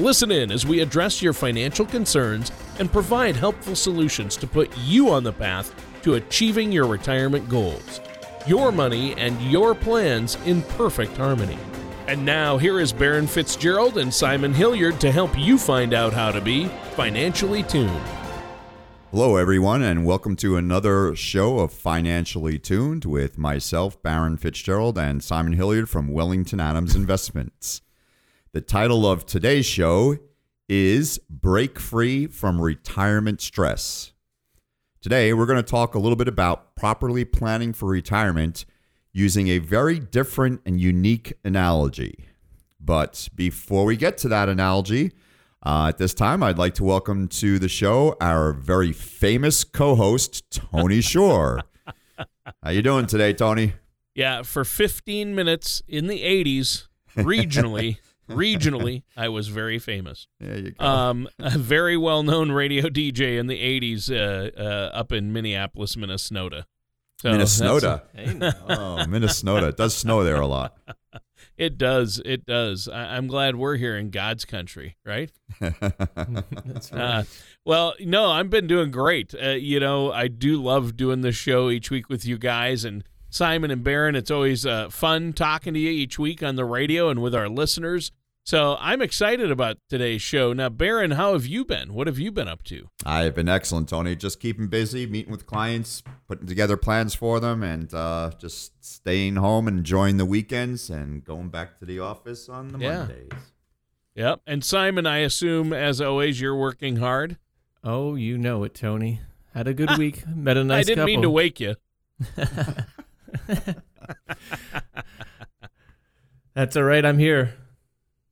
Listen in as we address your financial concerns and provide helpful solutions to put you on the path to achieving your retirement goals. Your money and your plans in perfect harmony. And now, here is Baron Fitzgerald and Simon Hilliard to help you find out how to be financially tuned. Hello, everyone, and welcome to another show of Financially Tuned with myself, Baron Fitzgerald, and Simon Hilliard from Wellington Adams Investments. The title of today's show is Break Free from Retirement Stress. Today, we're going to talk a little bit about properly planning for retirement using a very different and unique analogy. But before we get to that analogy, uh, at this time, I'd like to welcome to the show our very famous co-host Tony Shore. How you doing today, Tony? Yeah, for 15 minutes in the 80s, regionally, regionally, I was very famous. There you go. Um, a very well known radio DJ in the 80s uh, uh, up in Minneapolis, Minnesota. So Minnesota. that's- oh, Minnesota. It does snow there a lot. It does. It does. I- I'm glad we're here in God's country, right? That's right. Uh, well, no, I've been doing great. Uh, you know, I do love doing this show each week with you guys and Simon and Baron. It's always uh, fun talking to you each week on the radio and with our listeners. So I'm excited about today's show. Now, Baron, how have you been? What have you been up to? I've been excellent, Tony. Just keeping busy, meeting with clients, putting together plans for them, and uh, just staying home and enjoying the weekends and going back to the office on the Yeah. Mondays. Yep. And Simon, I assume, as always, you're working hard. oh, you know it, Tony. Had a good week. Met a nice I didn't mean to wake you. That's all right. I'm here.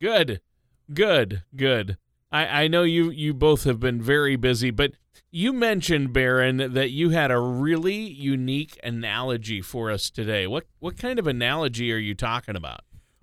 Good, good, good. I, I know you you both have been very busy, but you mentioned Baron that you had a really unique analogy for us today. What what kind of analogy are you talking about?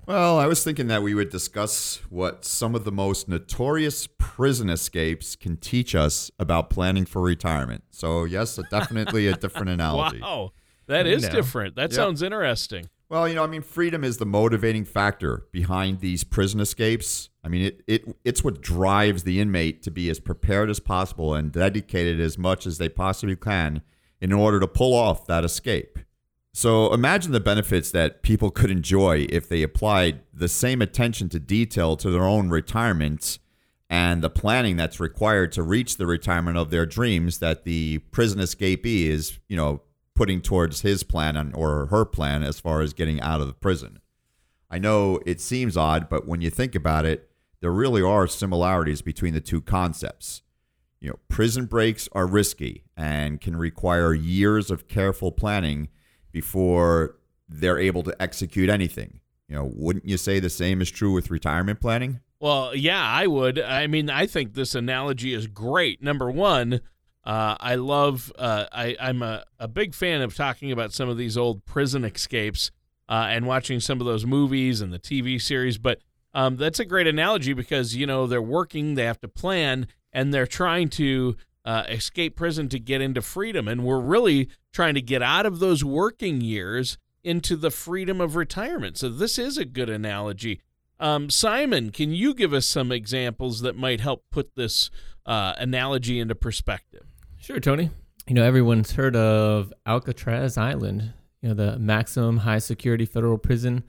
Well, I was thinking that we would discuss what some of the most notorious prison escapes can teach us about planning for retirement. So, yes, definitely a different analogy. Wow, that know. different. That Yeah. sounds interesting. Well, you know, I mean, freedom is the motivating factor behind these prison escapes. I mean, it, it it's what drives the inmate to be as prepared as possible and dedicated as much as they possibly can in order to pull off that escape. So imagine the benefits that people could enjoy if they applied the same attention to detail to their own retirement and the planning that's required to reach the retirement of their dreams that the prison escapee is, you know, putting towards his plan or her plan as far as getting out of the prison. I know it seems odd, but when you think about it, there really are similarities between the two concepts. You know, prison breaks are risky and can require years of careful planning before they're able to execute anything. You know, wouldn't you say the same is true with retirement planning? Well, yeah, I would. I mean, I think this analogy is great. Number one, uh, I love. Uh, I, I'm a, a big fan of talking about some of these old prison escapes uh, and watching some of those movies and the TV series. But um, that's a great analogy because you know they're working, they have to plan, and they're trying to uh, escape prison to get into freedom. And we're really trying to get out of those working years into the freedom of retirement. So this is a good analogy. Um, Simon, can you give us some examples that might help put this uh, analogy into perspective? Sure, Tony. You know, everyone's heard of Alcatraz Island, you know, the maximum high security federal prison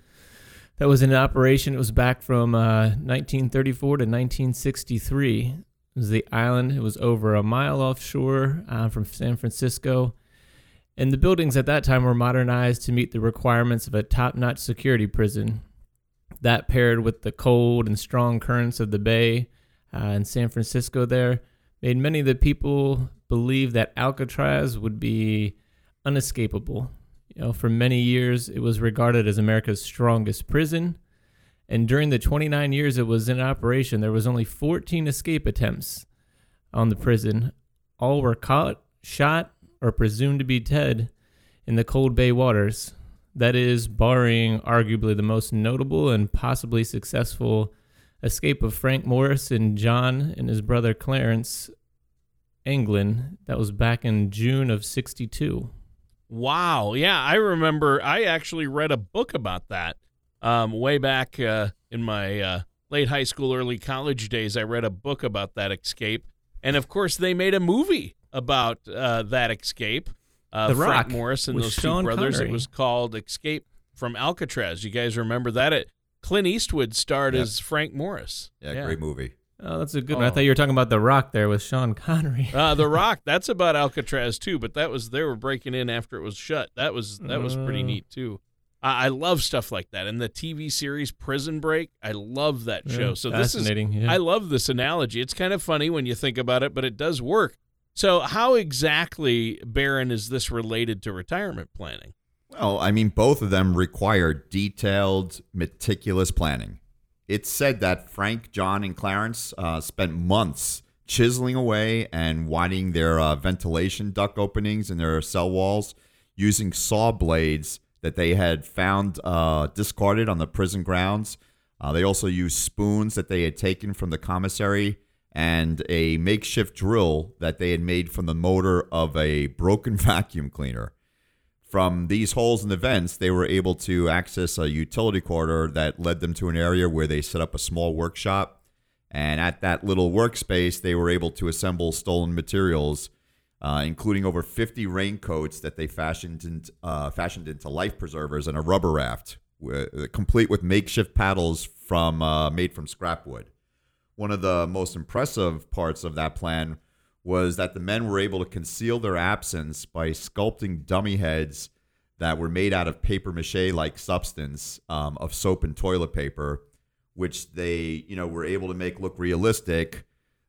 that was in operation. It was back from uh, 1934 to 1963. It was the island. It was over a mile offshore uh, from San Francisco. And the buildings at that time were modernized to meet the requirements of a top notch security prison. That paired with the cold and strong currents of the bay uh, in San Francisco there made many of the people believe that Alcatraz would be unescapable. You know, for many years it was regarded as America's strongest prison, and during the 29 years it was in operation, there was only 14 escape attempts. on the prison. All were caught, shot, or presumed to be dead in the Cold Bay waters. That is, barring arguably the most notable and possibly successful escape of Frank Morris and John and his brother Clarence Anglin. That was back in June of 62. Wow. Yeah, I remember. I actually read a book about that um, way back uh, in my uh, late high school, early college days. I read a book about that escape. And of course, they made a movie about uh, that escape. Uh, The Frank Rock Morris and with those Sean two brothers. Connery. It was called Escape from Alcatraz. You guys remember that? It Clint Eastwood starred Yep. as Frank Morris. Yeah, great movie. Oh, that's a good one. I Oh. thought you were talking about The Rock there with Sean Connery. Uh, the Rock. That's about Alcatraz too, but that was they were breaking in after it was shut. That was that was pretty Uh. neat too. I, I love stuff like that, and the TV series Prison Break. I love that show. Yeah, so this is fascinating. yeah. I love this analogy. It's kind of funny when you think about it, but it does work. So how exactly, Baron, is this related to retirement planning? Well, I mean, both of them require detailed, meticulous planning. It's said that Frank, John, and Clarence uh, spent months chiseling away and widening their uh, ventilation duct openings in their cell walls using saw blades that they had found uh, discarded on the prison grounds. Uh, they also used spoons that they had taken from the commissary and a makeshift drill that they had made from the motor of a broken vacuum cleaner. From these holes in the vents, they were able to access a utility corridor that led them to an area where they set up a small workshop. And at that little workspace, they were able to assemble stolen materials, uh, including over 50 raincoats that they fashioned into, uh, fashioned into life preservers and a rubber raft, wi- complete with makeshift paddles from uh, made from scrap wood. One of the most impressive parts of that plan was that the men were able to conceal their absence by sculpting dummy heads that were made out of paper mache like substance um, of soap and toilet paper, which they you know were able to make look realistic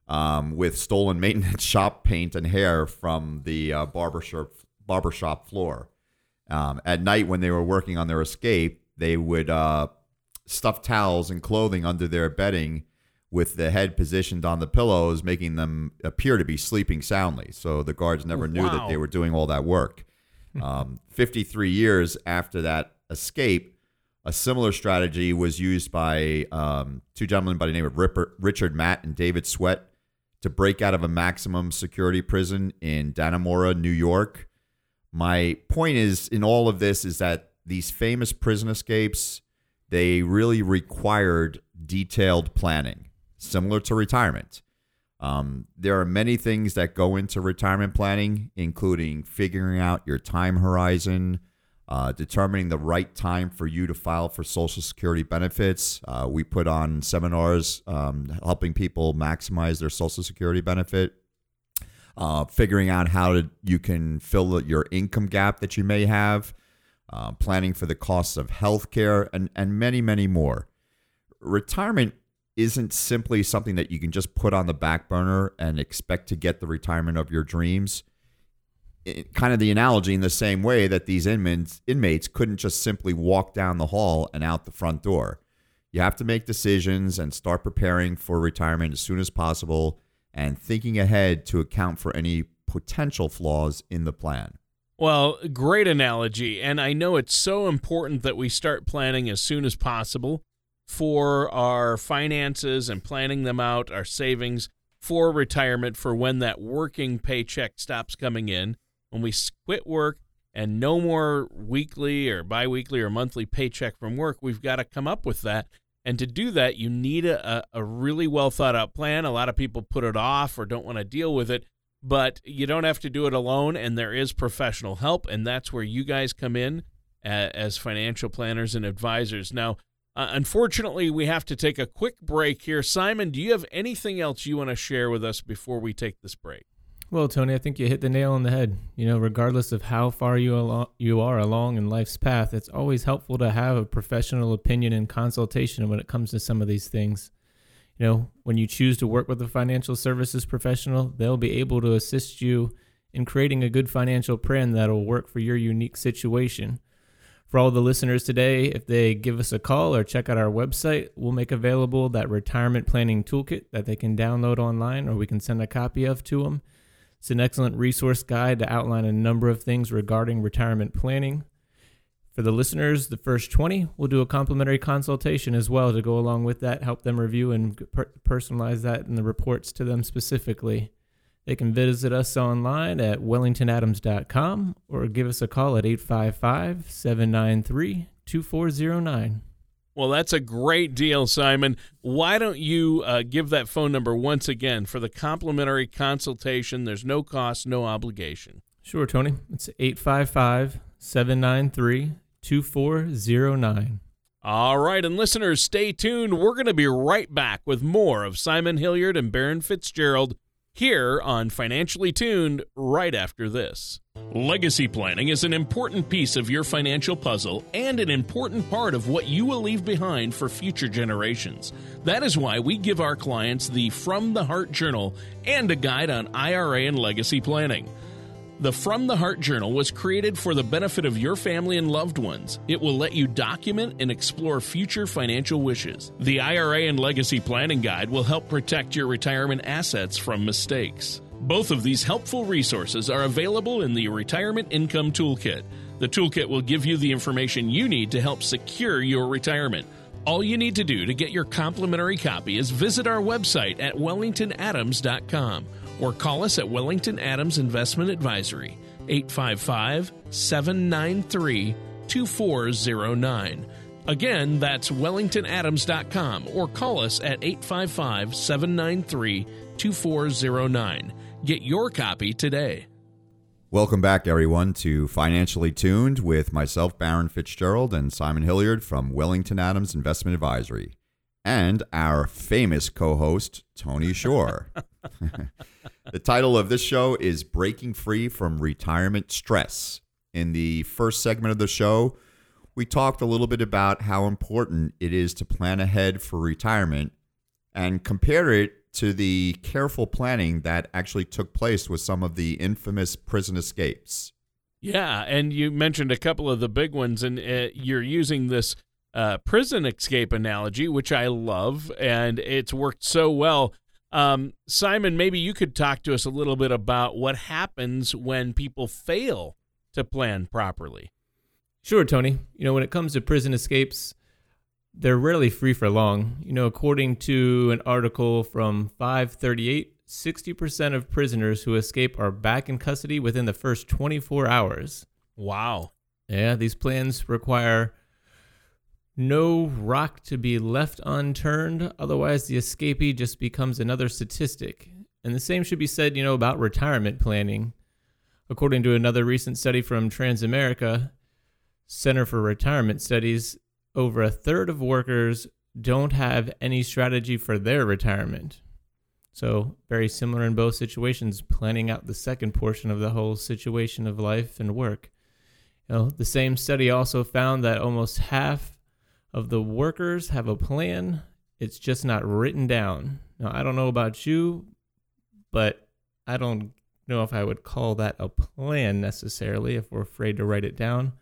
um, with stolen maintenance shop paint and hair from the uh, barbershop barbershop floor. Um, at night, when they were working on their escape, they would uh, stuff towels and clothing under their bedding with the head positioned on the pillows, making them appear to be sleeping soundly. So the guards never knew that they were doing all that work. Um, 53 years after that escape, a similar strategy was used by um, two gentlemen by the name of Ripper, Richard Matt and David Sweat to break out of a maximum security prison in Dannemora, New York. My point is in all of this is that these famous prison escapes, they really required detailed planning, similar to retirement. Um, there are many things that go into retirement planning, including figuring out your time horizon, uh, determining the right time for you to file for Social Security benefits. Uh, we put on seminars um, helping people maximize their Social Security benefit. Uh, figuring out how to, you can fill your income gap that you may have, uh, planning for the costs of healthcare, and, and many, many more. Retirement isn't simply something that you can just put on the back burner and expect to get the retirement of your dreams. It, kind of the analogy in the same way that these inmates inmates couldn't just simply walk down the hall and out the front door. You have to make decisions and start preparing for retirement as soon as possible and thinking ahead to account for any potential flaws in the plan. Well, great analogy. And I know it's so important that we start planning as soon as possible for our finances and planning them out, our savings for retirement for when that working paycheck stops coming in. When we quit work and no more weekly or biweekly or monthly paycheck from work, we've got to come up with that. And to do that, you need a, a really well thought out plan. A lot of people put it off or don't want to deal with it but you don't have to do it alone and there is professional help and that's where you guys come in as financial planners and advisors now uh, unfortunately we have to take a quick break here simon do you have anything else you want to share with us before we take this break Well, Tony, I think you hit the nail on the head. You know, regardless of how far you you are along in life's path, it's always helpful to have a professional opinion and consultation when it comes to some of these things. You know, when you choose to work with a financial services professional, they'll be able to assist you in creating a good financial plan that'll work for your unique situation. For all the listeners today, if they give us a call or check out our website, we'll make available that retirement planning toolkit that they can download online or we can send a copy of to them. It's an excellent resource guide to outline a number of things regarding retirement planning. For the listeners, the first 20, we'll do a complimentary consultation as well to go along with that, help them review and per- personalize that in the reports to them specifically. They can visit us online at wellingtonadams.com or give us a call at 855 793 2409. Well, that's a great deal, Simon. Why don't you uh, give that phone number once again for the complimentary consultation? There's no cost, no obligation. Sure, Tony. It's 855 793 2409. All right, and listeners, stay tuned. We're going to be right back with more of Simon Hilliard and Baron Fitzgerald here on Financially Tuned right after this. Legacy planning is an important piece of your financial puzzle and an important part of what you will leave behind for future generations. That is why we give our clients the From the Heart Journal and a guide on IRA and legacy planning. The From the Heart Journal was created for the benefit of your family and loved ones. It will let you document and explore future financial wishes. The IRA and Legacy Planning Guide will help protect your retirement assets from mistakes. Both of these helpful resources are available in the Retirement Income Toolkit. The toolkit will give you the information you need to help secure your retirement. All you need to do to get your complimentary copy is visit our website at wellingtonadams.com or call us at Wellington Adams Investment Advisory, 855 793 2409. Again, that's wellingtonadams.com or call us at 855 793 2409. Get your copy today. Welcome back, everyone, to Financially Tuned with myself, Baron Fitzgerald, and Simon Hilliard from Wellington Adams Investment Advisory, and our famous co host, Tony Shore. the title of this show is Breaking Free from Retirement Stress. In the first segment of the show, we talked a little bit about how important it is to plan ahead for retirement and compare it to the careful planning that actually took place with some of the infamous prison escapes. Yeah, and you mentioned a couple of the big ones, and uh, you're using this uh, prison escape analogy, which I love, and it's worked so well. Um, Simon, maybe you could talk to us a little bit about what happens when people fail to plan properly. Sure, Tony. You know, when it comes to prison escapes, they're rarely free for long. You know, according to an article from 538, 60% of prisoners who escape are back in custody within the first 24 hours. Wow. Yeah, these plans require no rock to be left unturned. Otherwise, the escapee just becomes another statistic. And the same should be said, you know, about retirement planning. According to another recent study from Transamerica Center for Retirement Studies, over a third of workers don't have any strategy for their retirement. So, very similar in both situations, planning out the second portion of the whole situation of life and work. You know, the same study also found that almost half of the workers have a plan, it's just not written down. Now, I don't know about you, but I don't know if I would call that a plan necessarily if we're afraid to write it down.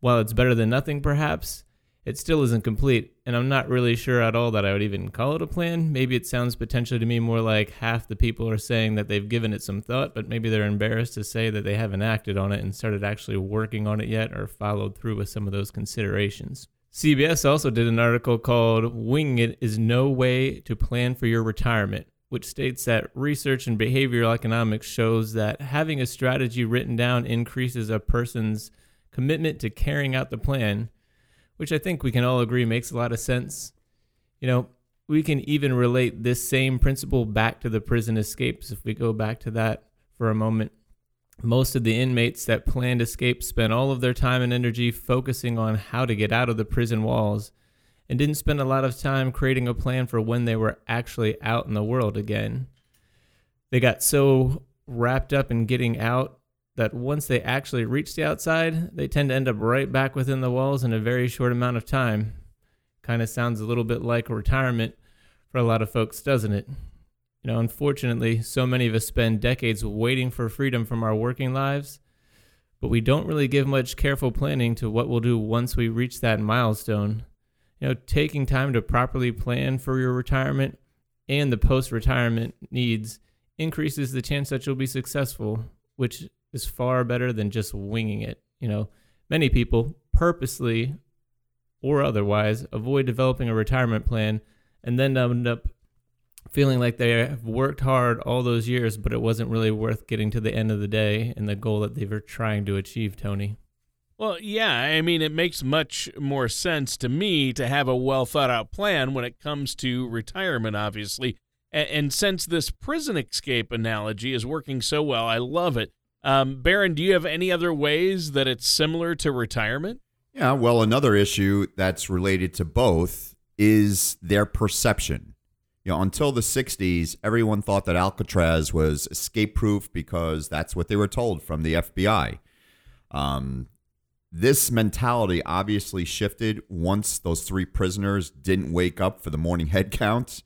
While it's better than nothing, perhaps, it still isn't complete, and I'm not really sure at all that I would even call it a plan. Maybe it sounds potentially to me more like half the people are saying that they've given it some thought, but maybe they're embarrassed to say that they haven't acted on it and started actually working on it yet or followed through with some of those considerations. CBS also did an article called Winging It is No Way to Plan for Your Retirement, which states that research in behavioral economics shows that having a strategy written down increases a person's commitment to carrying out the plan which I think we can all agree makes a lot of sense. You know, we can even relate this same principle back to the prison escapes if we go back to that for a moment. Most of the inmates that planned escape spent all of their time and energy focusing on how to get out of the prison walls and didn't spend a lot of time creating a plan for when they were actually out in the world again. They got so wrapped up in getting out that once they actually reach the outside, they tend to end up right back within the walls in a very short amount of time. Kind of sounds a little bit like retirement for a lot of folks, doesn't it? You know, unfortunately, so many of us spend decades waiting for freedom from our working lives, but we don't really give much careful planning to what we'll do once we reach that milestone. You know, taking time to properly plan for your retirement and the post retirement needs increases the chance that you'll be successful, which is far better than just winging it. You know, many people purposely or otherwise avoid developing a retirement plan and then end up feeling like they have worked hard all those years, but it wasn't really worth getting to the end of the day and the goal that they were trying to achieve, Tony. Well, yeah, I mean, it makes much more sense to me to have a well thought out plan when it comes to retirement, obviously. And, and since this prison escape analogy is working so well, I love it. Um, Baron, do you have any other ways that it's similar to retirement? Yeah, well, another issue that's related to both is their perception. You know, until the 60s, everyone thought that Alcatraz was escape proof because that's what they were told from the FBI. Um, this mentality obviously shifted once those three prisoners didn't wake up for the morning head count.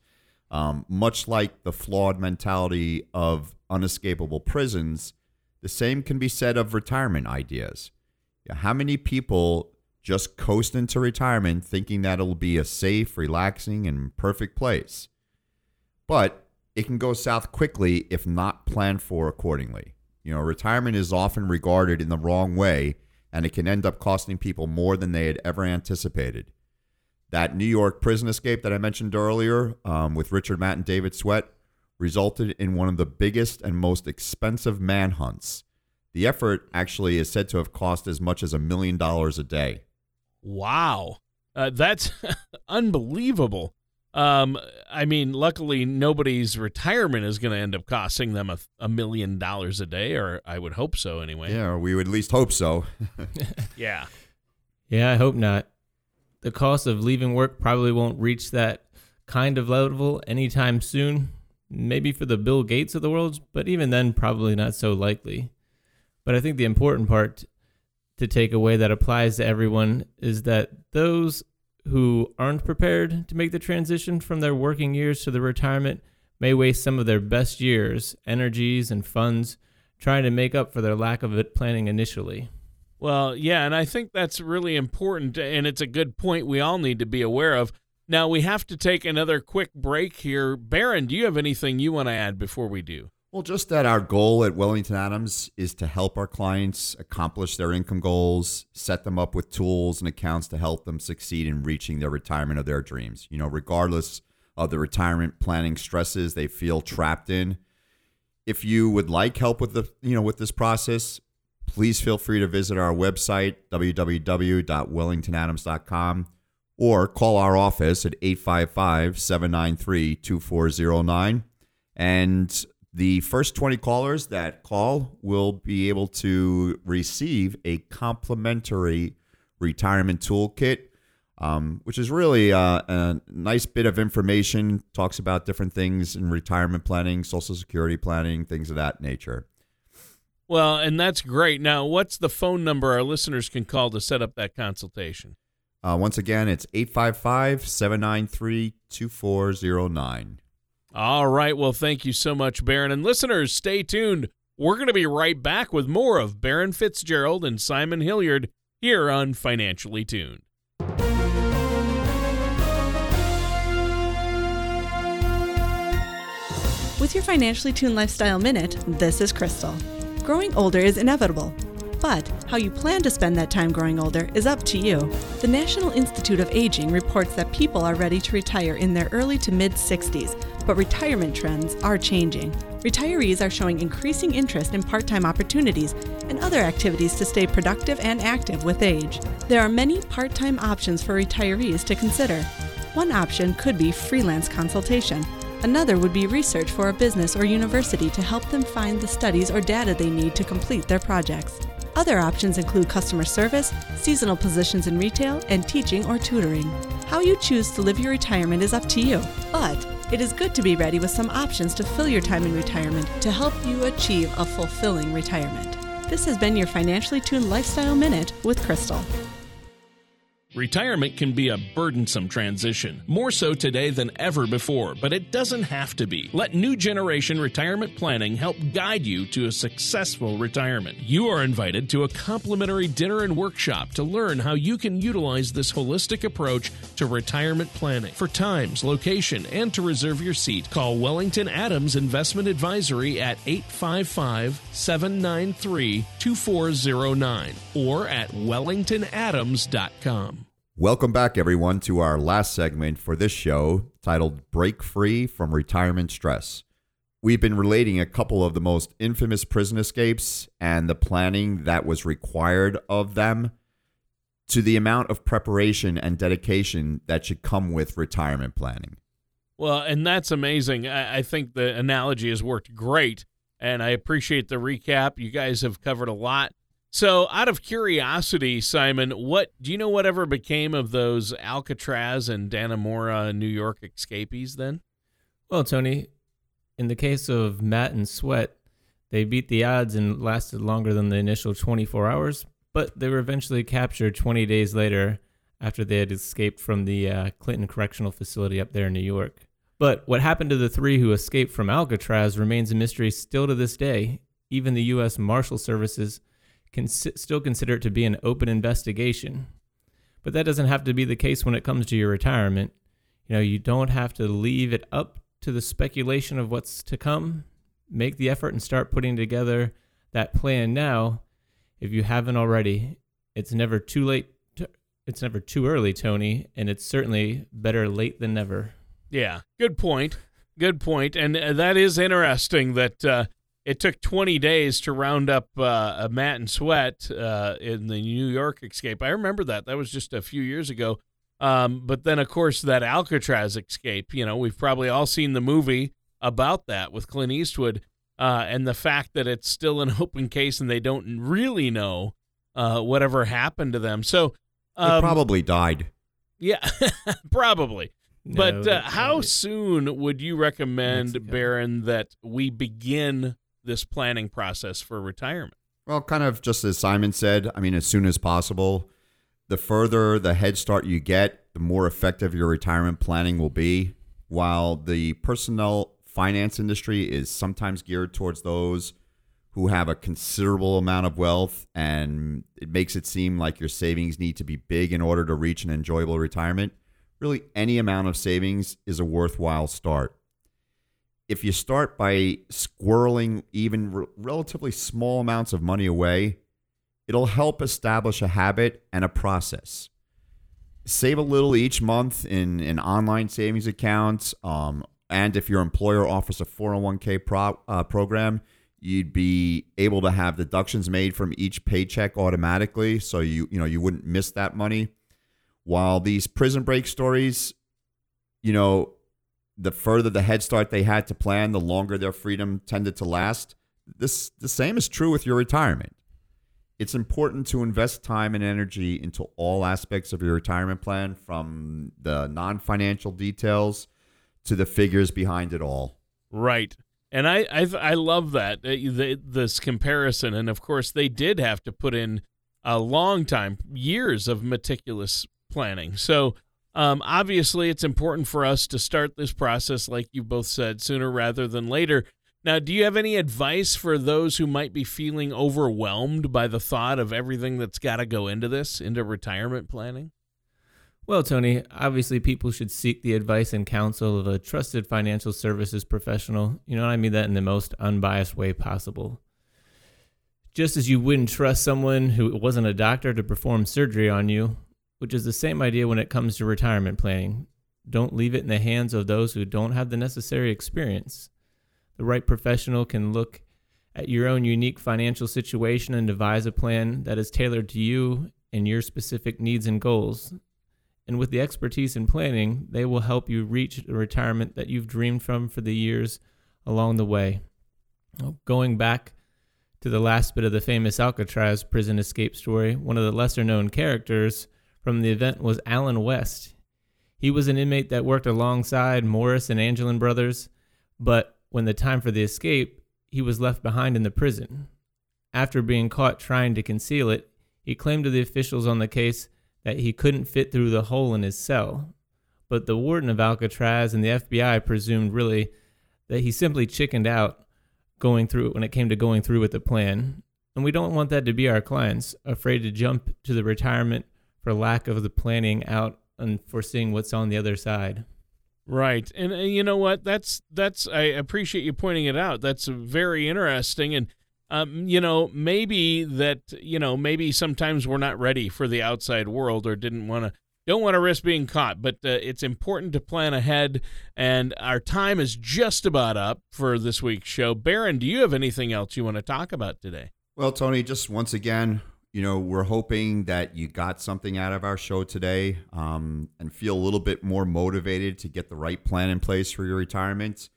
Um, much like the flawed mentality of unescapable prisons, the same can be said of retirement ideas. How many people just coast into retirement thinking that it'll be a safe, relaxing, and perfect place? But it can go south quickly if not planned for accordingly. You know, retirement is often regarded in the wrong way, and it can end up costing people more than they had ever anticipated. That New York prison escape that I mentioned earlier um, with Richard Matt and David Sweat resulted in one of the biggest and most expensive manhunts. The effort actually is said to have cost as much as a million dollars a day. Wow. Uh, that's unbelievable. Um, I mean, luckily, nobody's retirement is going to end up costing them a, a, million dollars a day, or I would hope so anyway. Yeah, or we would at least hope so. yeah. Yeah, I hope not. The cost of leaving work probably won't reach that kind of level anytime soon. Maybe for the Bill Gates of the world, but even then, probably not so likely. But I think the important part to take away that applies to everyone is that those who aren't prepared to make the transition from their working years to the retirement may waste some of their best years, energies, and funds trying to make up for their lack of it planning initially. Well, yeah, and I think that's really important, and it's a good point we all need to be aware of. Now, we have to take another quick break here. Baron, do you have anything you want to add before we do? Well, just that our goal at Wellington Adams is to help our clients accomplish their income goals, set them up with tools and accounts to help them succeed in reaching their retirement of their dreams. You know, regardless of the retirement planning stresses they feel trapped in. If you would like help with the, you know, with this process, please feel free to visit our website www.wellingtonadams.com or call our office at 855-793-2409 and the first 20 callers that call will be able to receive a complimentary retirement toolkit, um, which is really uh, a nice bit of information. Talks about different things in retirement planning, social security planning, things of that nature. Well, and that's great. Now, what's the phone number our listeners can call to set up that consultation? Uh, once again, it's 855 793 2409. All right. Well, thank you so much, Baron. And listeners, stay tuned. We're going to be right back with more of Baron Fitzgerald and Simon Hilliard here on Financially Tuned. With your Financially Tuned Lifestyle Minute, this is Crystal. Growing older is inevitable but how you plan to spend that time growing older is up to you. The National Institute of Aging reports that people are ready to retire in their early to mid 60s, but retirement trends are changing. Retirees are showing increasing interest in part time opportunities and other activities to stay productive and active with age. There are many part time options for retirees to consider. One option could be freelance consultation. Another would be research for a business or university to help them find the studies or data they need to complete their projects. Other options include customer service, seasonal positions in retail, and teaching or tutoring. How you choose to live your retirement is up to you, but it is good to be ready with some options to fill your time in retirement to help you achieve a fulfilling retirement. This has been your Financially Tuned Lifestyle Minute with Crystal. Retirement can be a burdensome transition, more so today than ever before, but it doesn't have to be. Let New Generation Retirement Planning help guide you to a successful retirement. You are invited to a complimentary dinner and workshop to learn how you can utilize this holistic approach to retirement planning. For times, location, and to reserve your seat, call Wellington Adams Investment Advisory at 855 793 2409 or at wellingtonadams.com. Welcome back, everyone, to our last segment for this show titled Break Free from Retirement Stress. We've been relating a couple of the most infamous prison escapes and the planning that was required of them to the amount of preparation and dedication that should come with retirement planning. Well, and that's amazing. I, think the analogy has worked great, and I appreciate the recap. You guys have covered a lot. So, out of curiosity, Simon, what do you know? Whatever became of those Alcatraz and Dannemora, New York escapees? Then, well, Tony, in the case of Matt and Sweat, they beat the odds and lasted longer than the initial 24 hours, but they were eventually captured 20 days later after they had escaped from the uh, Clinton Correctional Facility up there in New York. But what happened to the three who escaped from Alcatraz remains a mystery still to this day. Even the U.S. Marshal Services can still consider it to be an open investigation. But that doesn't have to be the case when it comes to your retirement. You know, you don't have to leave it up to the speculation of what's to come. Make the effort and start putting together that plan now if you haven't already. It's never too late. To, it's never too early, Tony, and it's certainly better late than never. Yeah, good point. Good point. And uh, that is interesting that uh, it took 20 days to round up uh, Matt and Sweat uh, in the New York escape. I remember that. That was just a few years ago. Um, but then, of course, that Alcatraz escape, you know, we've probably all seen the movie about that with Clint Eastwood. Uh, and the fact that it's still an open case and they don't really know uh, whatever happened to them. So, um, they probably died. Yeah, probably. No, but uh, how soon would you recommend, Baron, that we begin this planning process for retirement? Well, kind of just as Simon said, I mean, as soon as possible. The further the head start you get, the more effective your retirement planning will be. While the personnel finance industry is sometimes geared towards those who have a considerable amount of wealth, and it makes it seem like your savings need to be big in order to reach an enjoyable retirement, really any amount of savings is a worthwhile start if you start by squirreling even re- relatively small amounts of money away, it'll help establish a habit and a process. Save a little each month in an online savings account. Um, and if your employer offers a 401k pro, uh, program, you'd be able to have deductions made from each paycheck automatically. So you, you know, you wouldn't miss that money. While these prison break stories, you know, the further the head start they had to plan, the longer their freedom tended to last. This the same is true with your retirement. It's important to invest time and energy into all aspects of your retirement plan, from the non-financial details to the figures behind it all. Right, and I I, I love that the, this comparison, and of course they did have to put in a long time, years of meticulous planning. So um, obviously, it's important for us to start this process, like you both said, sooner rather than later. Now, do you have any advice for those who might be feeling overwhelmed by the thought of everything that's got to go into this, into retirement planning? Well, Tony, obviously people should seek the advice and counsel of a trusted financial services professional. You know, I mean that in the most unbiased way possible. Just as you wouldn't trust someone who wasn't a doctor to perform surgery on you, which is the same idea when it comes to retirement planning. Don't leave it in the hands of those who don't have the necessary experience. The right professional can look at your own unique financial situation and devise a plan that is tailored to you and your specific needs and goals. And with the expertise in planning, they will help you reach the retirement that you've dreamed from for the years along the way. Going back to the last bit of the famous Alcatraz prison escape story, one of the lesser known characters from the event was Allen West. He was an inmate that worked alongside Morris and Anglin brothers, but when the time for the escape, he was left behind in the prison. After being caught trying to conceal it, he claimed to the officials on the case that he couldn't fit through the hole in his cell. But the warden of Alcatraz and the FBI presumed really that he simply chickened out going through it when it came to going through with the plan. And we don't want that to be our clients, afraid to jump to the retirement for lack of the planning out and foreseeing what's on the other side. Right. And, and you know what? That's that's I appreciate you pointing it out. That's very interesting and um, you know, maybe that, you know, maybe sometimes we're not ready for the outside world or didn't want to don't want to risk being caught, but uh, it's important to plan ahead. And our time is just about up for this week's show. Baron, do you have anything else you want to talk about today? Well, Tony, just once again, you know, we're hoping that you got something out of our show today um, and feel a little bit more motivated to get the right plan in place for your retirement.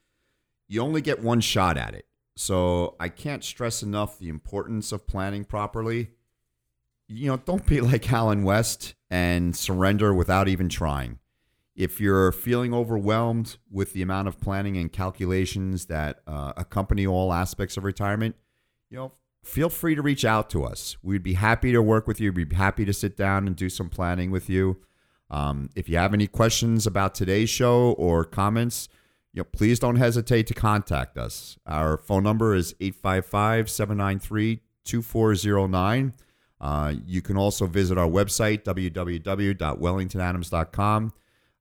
You only get one shot at it. So I can't stress enough the importance of planning properly. You know, don't be like Allen West and surrender without even trying. If you're feeling overwhelmed with the amount of planning and calculations that uh, accompany all aspects of retirement, you know, feel free to reach out to us. We'd be happy to work with you. We'd be happy to sit down and do some planning with you. Um, if you have any questions about today's show or comments, you know, please don't hesitate to contact us. Our phone number is 855 793 2409. Uh, you can also visit our website, www.wellingtonadams.com.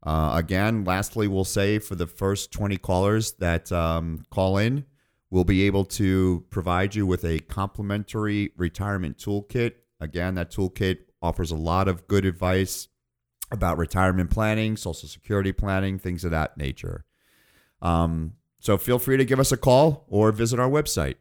Uh, again, lastly, we'll say for the first 20 callers that um, call in, we'll be able to provide you with a complimentary retirement toolkit. Again, that toolkit offers a lot of good advice about retirement planning, social security planning, things of that nature. Um, so feel free to give us a call or visit our website.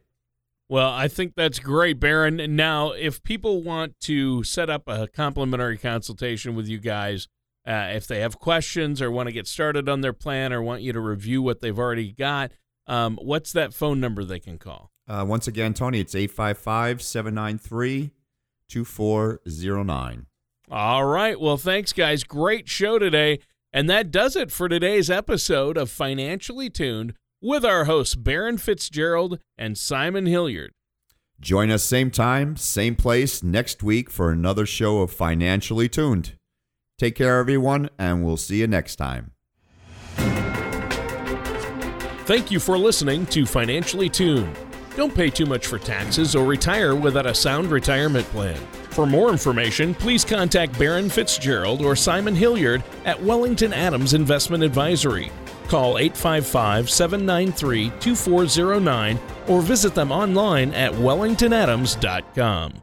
Well, I think that's great, Baron. Now, if people want to set up a complimentary consultation with you guys, uh, if they have questions or want to get started on their plan or want you to review what they've already got, um, what's that phone number they can call? Uh, once again, Tony, it's 855 793 2409. All right. Well, thanks, guys. Great show today. And that does it for today's episode of Financially Tuned with our hosts Baron Fitzgerald and Simon Hilliard. Join us same time, same place next week for another show of Financially Tuned. Take care, everyone, and we'll see you next time. Thank you for listening to Financially Tuned. Don't pay too much for taxes or retire without a sound retirement plan. For more information, please contact Baron Fitzgerald or Simon Hilliard at Wellington Adams Investment Advisory. Call 855 793 2409 or visit them online at wellingtonadams.com.